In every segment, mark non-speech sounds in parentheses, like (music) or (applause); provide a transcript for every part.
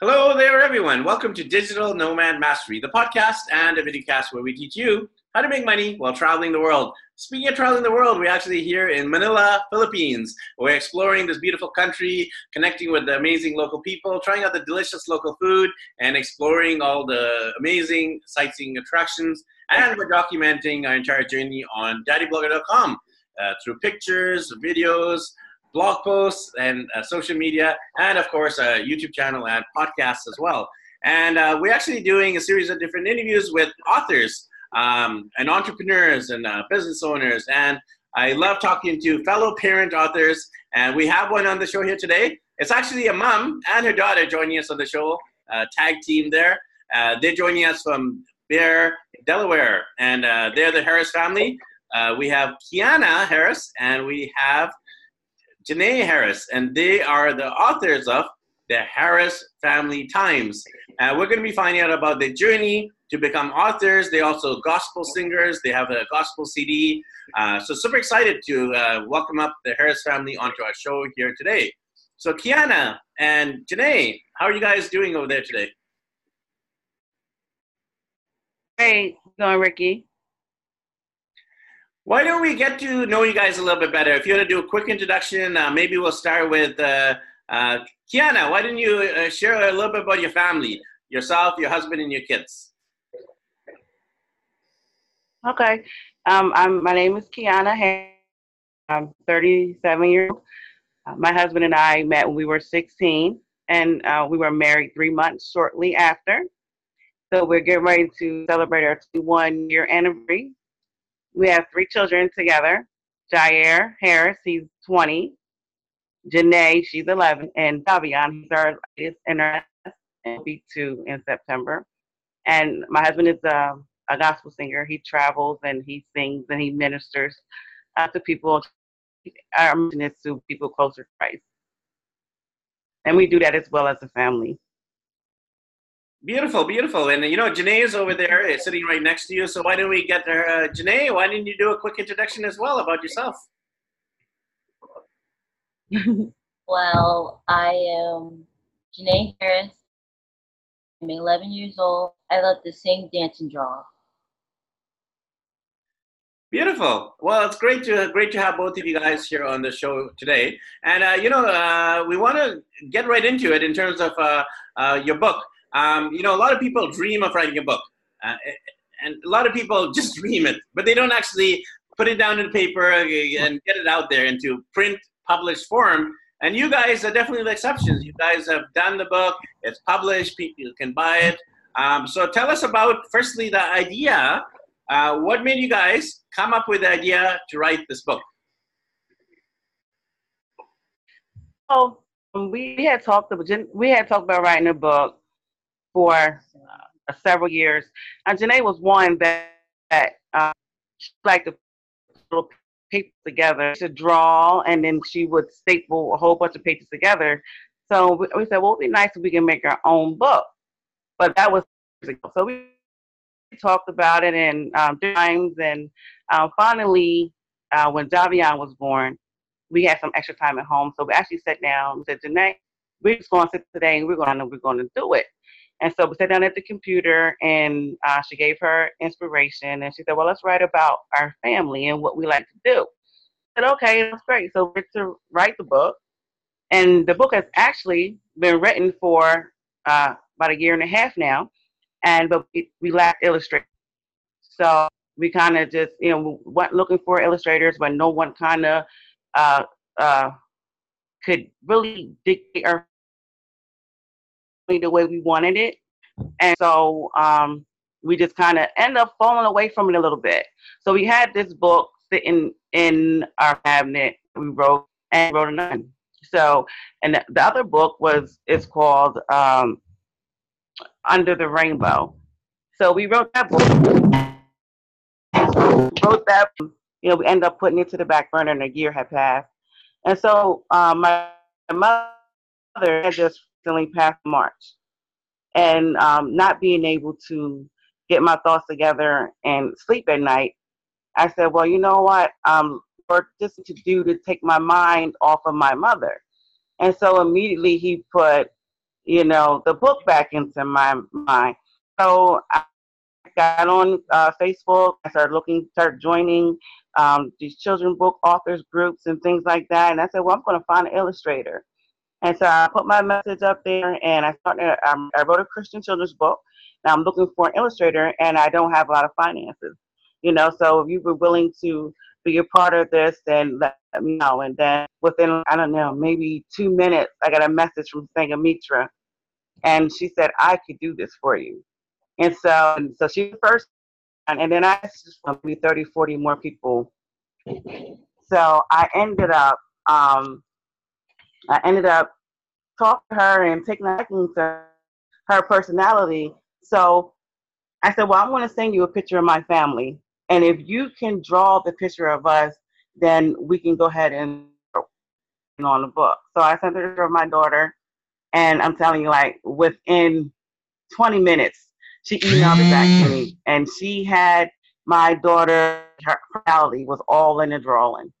Hello there, everyone. Welcome to Digital Nomad Mastery, the podcast and a videocast where we teach you how to make money while traveling the world. Speaking of traveling the world, we're actually here in Manila, Philippines. We're exploring this beautiful country, connecting with the amazing local people, trying out the delicious local food, and exploring all the amazing sightseeing attractions. And we're documenting our entire journey on daddyblogger.com uh, through pictures, videos, blog posts and uh, social media, and of course, a YouTube channel and podcasts as well. And uh, we're actually doing a series of different interviews with authors um, and entrepreneurs and uh, business owners. And I love talking to fellow parent authors. And we have one on the show here today. It's actually a mom and her daughter joining us on the show, uh, tag team there. Uh, they're joining us from Bear, Delaware, and uh, they're the Harris family. we have Kiana Harris, and we have Janae Harris, and they are the authors of the Harris Family Times. Uh, we're going to be finding out about their journey to become authors. They also gospel singers. They have a gospel CD. Uh, so super excited to uh, welcome up the Harris family onto our show here today. So Kiana and Janae, how are you guys doing over there today? Hey, going Ricky. Why don't we get to know you guys a little bit better? If you want to do a quick introduction, uh, maybe we'll start with uh, uh, Kiana. Why don't you uh, share a little bit about your family, yourself, your husband, and your kids? Okay. Um, I'm, my name is Kiana. I'm 37 years old. Uh, my husband and I met when we were 16, and uh, we were married three months shortly after. So we're getting ready to celebrate our 21 year anniversary we have three children together. Jair Harris, he's 20. Janae, she's 11. And Davion, he's our latest in our will be two in September. And my husband is a, um, a gospel singer. He travels and he sings and he ministers uh, to people, our mission is to people closer to Christ. And we do that as well as a family. Beautiful, beautiful. And you know, Janae is over there uh, sitting right next to you. So why don't we get her? Uh, Janae, why didn't you do a quick introduction as well about yourself? (laughs) well, I am Janae Harris. I'm 11 years old. I love to sing, dance, and draw. Beautiful. Well, it's great to great to have both of you guys here on the show today. And uh, you know, uh, we want to get right into it in terms of uh, uh your book. Um, you know, a lot of people dream of writing a book, uh, and a lot of people (laughs) just dream it, but they don't actually put it down in paper and get it out there into print, published form. And you guys are definitely the exceptions. You guys have done the book; it's published. People can buy it. Um, so tell us about firstly the idea. Uh, what made you guys come up with the idea to write this book? Oh, we had talked about we had talked about writing a book for uh, several years. And Janae was one that, that uh, she liked to put papers together to draw, and then she would staple a whole bunch of papers together. So we, we said, well, it'd be nice if we can make our own book. But that was so we talked about it and um, times, and uh, finally, uh, when Davion was born, we had some extra time at home, so we actually sat down and said, Janae, we're just going to sit today and we're going to we're going to do it. And so we sat down at the computer and uh, she gave her inspiration and she said, Well, let's write about our family and what we like to do. I said, Okay, that's great. So we're to write the book. And the book has actually been written for uh, about a year and a half now. And but we, we lack illustrators. So we kind of just, you know, we went looking for illustrators, but no one kind of uh, uh, could really dictate our the way we wanted it. And so um, we just kind of end up falling away from it a little bit. So we had this book sitting in our cabinet. We wrote and wrote another. So, and the, the other book was it's called um, Under the Rainbow. So we wrote that book. wrote that. You know, we ended up putting it to the back burner, and a year had passed. And so um, my mother had just recently past March, and um, not being able to get my thoughts together and sleep at night, I said, well, you know what? Um, just to do to take my mind off of my mother. And so immediately he put, you know, the book back into my mind. So I got on uh, Facebook. I started looking, started joining um, these children book authors groups and things like that. And I said, well, I'm going to find an illustrator. And so I put my message up there, and I started. Um, I wrote a Christian children's book. Now I'm looking for an illustrator, and I don't have a lot of finances. You know, so if you were willing to be a part of this, then let me know. And then within, I don't know, maybe two minutes, I got a message from Sangamitra, and she said, I could do this for you. And so, and so she first, and then I asked maybe 30, 40 more people. So I ended up, um, I ended up talking to her and taking a liking to her personality. So I said, well, I'm going to send you a picture of my family. And if you can draw the picture of us, then we can go ahead and on the book. So I sent her of my daughter, and I'm telling you, like within 20 minutes, she emailed it back to me, and she had my daughter. Her personality was all in the drawing.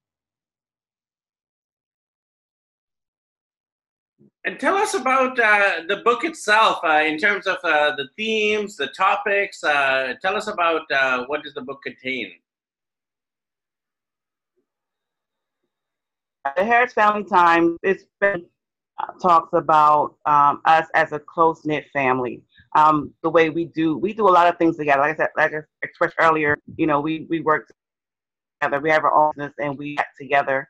And tell us about uh, the book itself uh, in terms of uh, the themes, the topics. Uh, tell us about uh, what does the book contain. The Harris Family Times been, uh, talks about um, us as a close knit family. Um, the way we do, we do a lot of things together. Like I said, like I expressed earlier, you know, we we work together. We have our own business and we act together,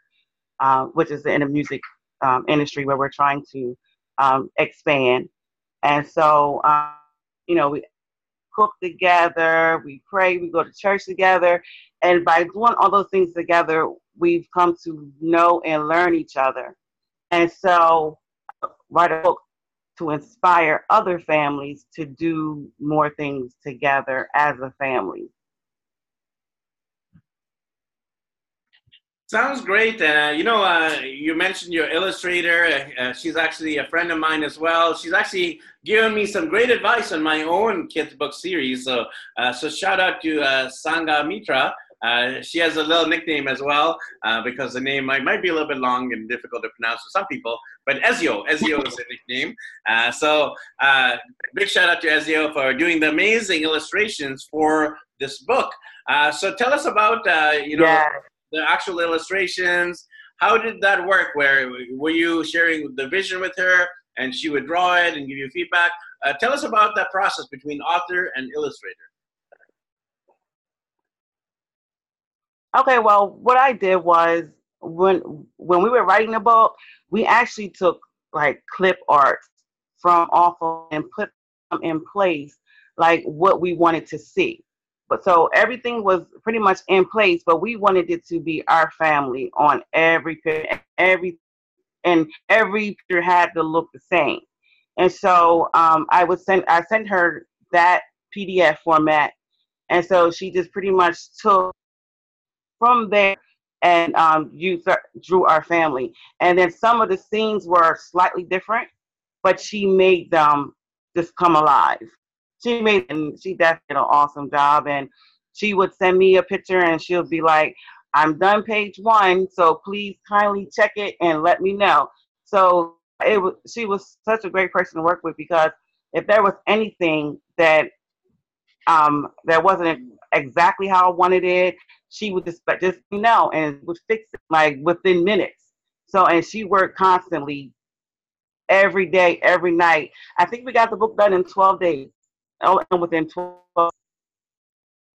which is in the music um, industry where we're trying to um, expand. And so, um, you know, we cook together, we pray, we go to church together. And by doing all those things together, we've come to know and learn each other. And so, write a book to inspire other families to do more things together as a family. Sounds great. Uh, you know, uh, you mentioned your illustrator. Uh, she's actually a friend of mine as well. She's actually given me some great advice on my own kids book series. So, uh, so shout out to uh, Sangamitra. Uh, she has a little nickname as well because the name might, might be a little bit long and difficult to pronounce for some people. But Ezio, Ezio is the nickname. so, big shout out to Ezio for doing the amazing illustrations for this book. so, tell us about you know. Yeah the actual illustrations. How did that work? Where were you sharing the vision with her, and she would draw it and give you feedback? Uh, tell us about that process between author and illustrator. Okay, well, what I did was when when we were writing the book, we actually took like clip art from awful and put them in place, like what we wanted to see. But so everything was pretty much in place, but we wanted it to be our family on every every and every picture had to look the same. And so um, I would send I sent her that PDF format, and so she just pretty much took from there and um, used drew our family. And then some of the scenes were slightly different, but she made them just come alive she made and she definitely did an awesome job. And she would send me a picture and she'll be like, I'm done page one, so please kindly check it and let me know. So it was she was such a great person to work with because if there was anything that um that wasn't exactly how I wanted it, she would just just know and would fix it like within minutes. So and she worked constantly every day, every night. I think we got the book done in 12 days and within 12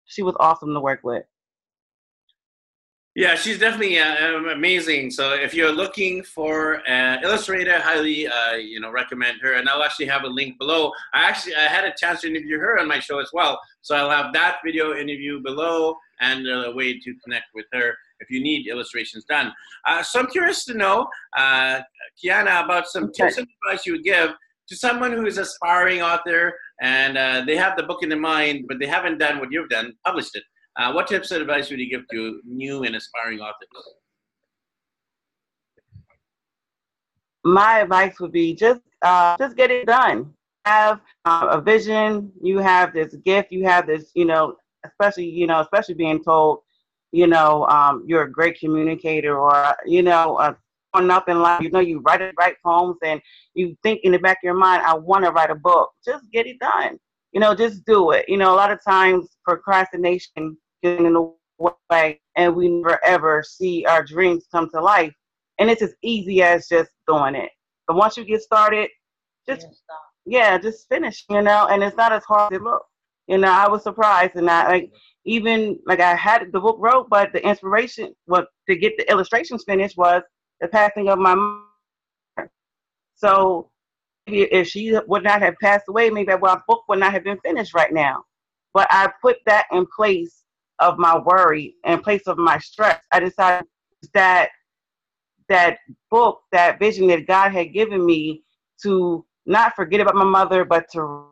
she was awesome to work with. Yeah she's definitely uh, um, amazing. So if you're looking for an illustrator highly uh, you know recommend her. And i'll actually have a link below. I actually i had a chance to interview her on my show as well. So i'll have that video interview below and a way to connect with her if you need illustrations done. Uh, so i'm curious to know uh, kiana about some okay. tips and advice you would give to someone who is aspiring author and uh, they have the book in their mind, but they haven't done what you've done, published it. Uh, what tips and advice would you give to new and aspiring authors? My advice would be just uh, just get it done. Have uh, a vision. You have this gift. You have this, you know, especially you know, especially being told, you know, um, you're a great communicator or you know, a growing up in life, you know, you write it, write poems and you think in the back of your mind, I want to write a book. Just get it done. You know, just do it. You know, a lot of times procrastination gets in the way, and we never ever see our dreams come to life. And it's as easy as just doing it. But once you get started, just yeah, just finish. You know, and it's not as hard as it looks. You know, I was surprised, and I like even like I had the book wrote, but the inspiration, what to get the illustrations finished was the passing of my mother. So if she would not have passed away, maybe my book would not have been finished right now. But I put that in place of my worry, in place of my stress. I decided that that book, that vision that God had given me to not forget about my mother, but to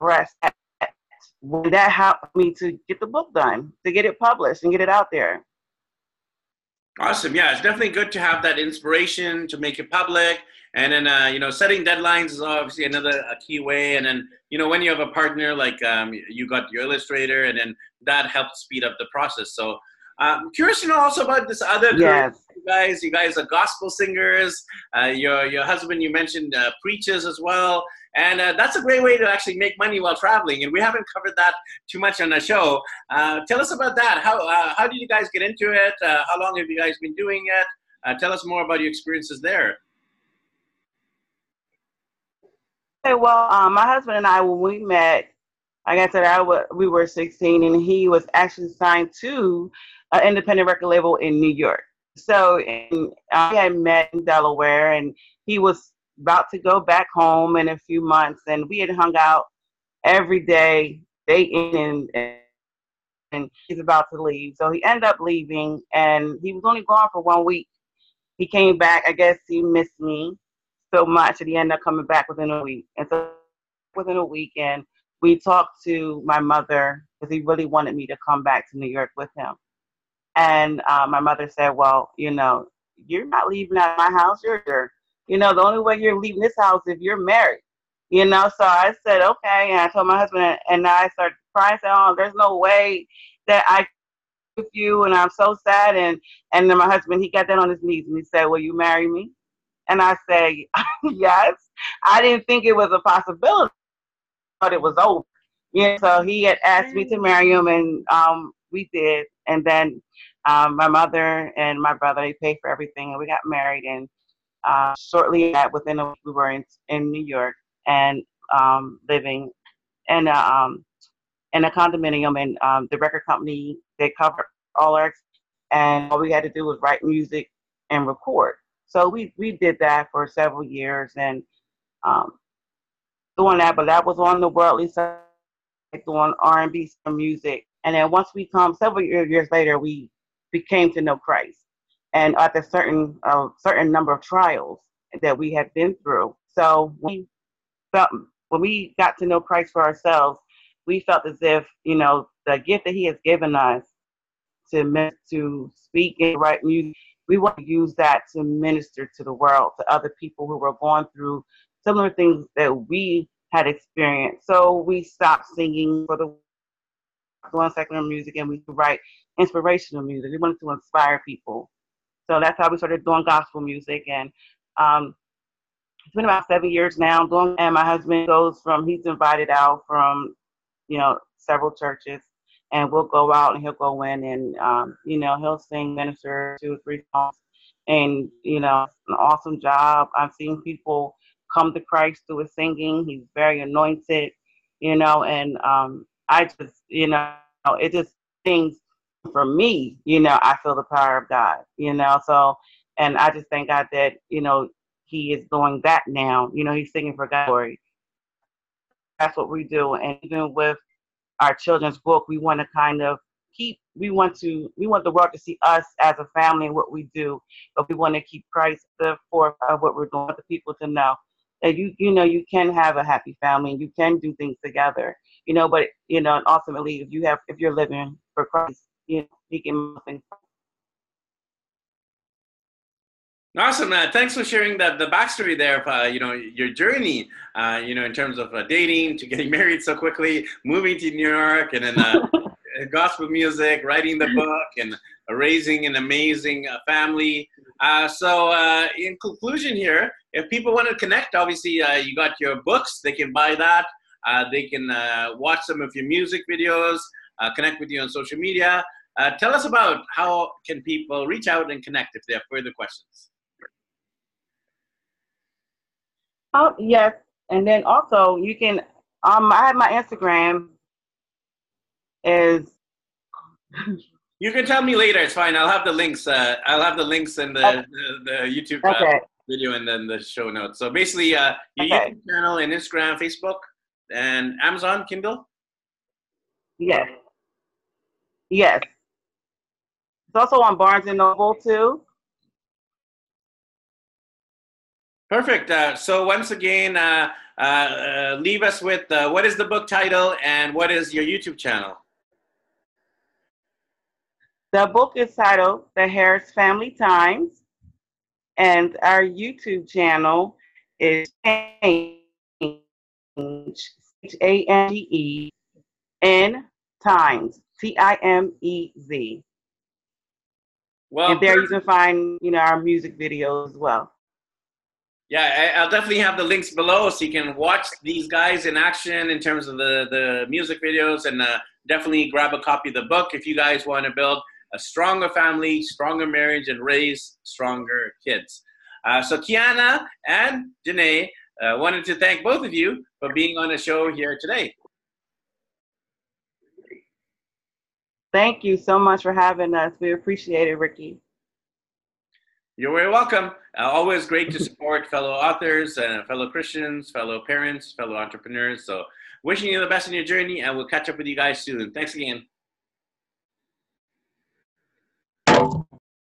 rest. That helped me to get the book done, to get it published and get it out there. Awesome. Yeah, it's definitely good to have that inspiration to make it public. And then, uh, you know, setting deadlines is obviously another a key way. And then, you know, when you have a partner like um, you got your illustrator, and then that helps speed up the process. So, um, curious to know also about this other yes. you guys. You guys are gospel singers. Uh, your your husband you mentioned uh, preaches as well. And uh, that's a great way to actually make money while traveling. And we haven't covered that too much on the show. Uh, tell us about that. How, uh, how did you guys get into it? Uh, how long have you guys been doing it? Uh, tell us more about your experiences there. Hey, well, um, my husband and I, when we met, like I said, I w- we were 16, and he was actually signed to an independent record label in New York. So I had met in Delaware, and he was about to go back home in a few months, and we had hung out every day, in and, and he's about to leave. So he ended up leaving, and he was only gone for one week. He came back. I guess he missed me so much that he ended up coming back within a week. And so within a week, and we talked to my mother because he really wanted me to come back to New York with him. And uh, my mother said, "Well, you know, you're not leaving out of my house. You're here." You know, the only way you're leaving this house if you're married. You know, so I said, okay. And I told my husband, and I started crying, saying, oh, there's no way that I with you, and I'm so sad. And and then my husband, he got down on his knees and he said, will you marry me? And I said, (laughs) yes. I didn't think it was a possibility, but it was over. Yeah, so he had asked me to marry him, and um, we did. And then um, my mother and my brother, they paid for everything, and we got married. And uh, shortly at within a week, we were in, in New York and um, living in a, um, in a condominium. And um, the record company, they covered all our, and all we had to do was write music and record. So we, we did that for several years and um, doing that, but that was on the worldly side, doing R&B music. And then once we come, several years later, we became to know Christ and at a certain uh, certain number of trials that we had been through. So we felt when we got to know Christ for ourselves, we felt as if you know the gift that He has given us to to speak and write music. We want to use that to minister to the world, to other people who were going through similar things that we had experienced. So we stopped singing for the doing secular music and we write inspirational music. We wanted to inspire people. So that's how we started doing gospel music. And um, it's been about seven years now doing, and my husband goes from, he's invited out from, you know, several churches and we'll go out and he'll go in and, um, you know, he'll sing, minister two or three songs and, you know, an awesome job. I've seen people come to Christ through his singing. He's very anointed, you know, and um, I just, you know, it just things for me, you know, I feel the power of God, you know. So, and I just thank God that, you know, He is doing that now. You know, He's singing for God glory. That's what we do. And even with our children's book, we want to kind of keep, we want to, we want the world to see us as a family and what we do, but we want to keep Christ the forefront of what we're doing, the people to know that you, you know, you can have a happy family and you can do things together, you know, but, you know, and ultimately, if you have, if you're living for Christ, you know, he can Awesome, man. Thanks for sharing that the backstory there of uh, you know your journey, uh, you know, in terms of uh, dating to getting (laughs) married so quickly, moving to New York, and then (laughs) uh, gospel music, writing the book, and raising an amazing uh, family. Uh, so, uh, in conclusion, here, if people want to connect, obviously uh, you got your books; they can buy that. Uh, they can uh, watch some of your music videos, connect with you on social media. tell us about how can people reach out and connect if they have further questions. Oh yes, and then also you can. Um, I have my Instagram is (laughs) you can tell me later. It's fine. I'll have the links. Uh, I'll have the links in the, okay. the, the, YouTube uh, okay. video and then the show notes. So basically, uh, your okay. YouTube channel and Instagram, Facebook, and Amazon Kindle. Yes. Yes. It's also on Barnes and Noble too. Perfect. Uh, so once again, uh, uh, uh leave us with uh, what is the book title and what is your YouTube channel? The book is titled The Harris Family Times, and our YouTube channel is Change, H A N G E N Times, T I M E Z. Well, and there you can find, you know, our music videos as well. Yeah, I'll definitely have the links below so you can watch these guys in action in terms of the, the music videos and uh, definitely grab a copy of the book if you guys want to build a stronger family, stronger marriage, and raise stronger kids. Uh, so Kiana and Janae uh, wanted to thank both of you for being on the show here today. Thank you so much for having us. We appreciate it, Ricky. You're very welcome. Uh, always great to support fellow authors, and fellow Christians, fellow parents, fellow entrepreneurs. So, wishing you the best in your journey, and we'll catch up with you guys soon. Thanks again.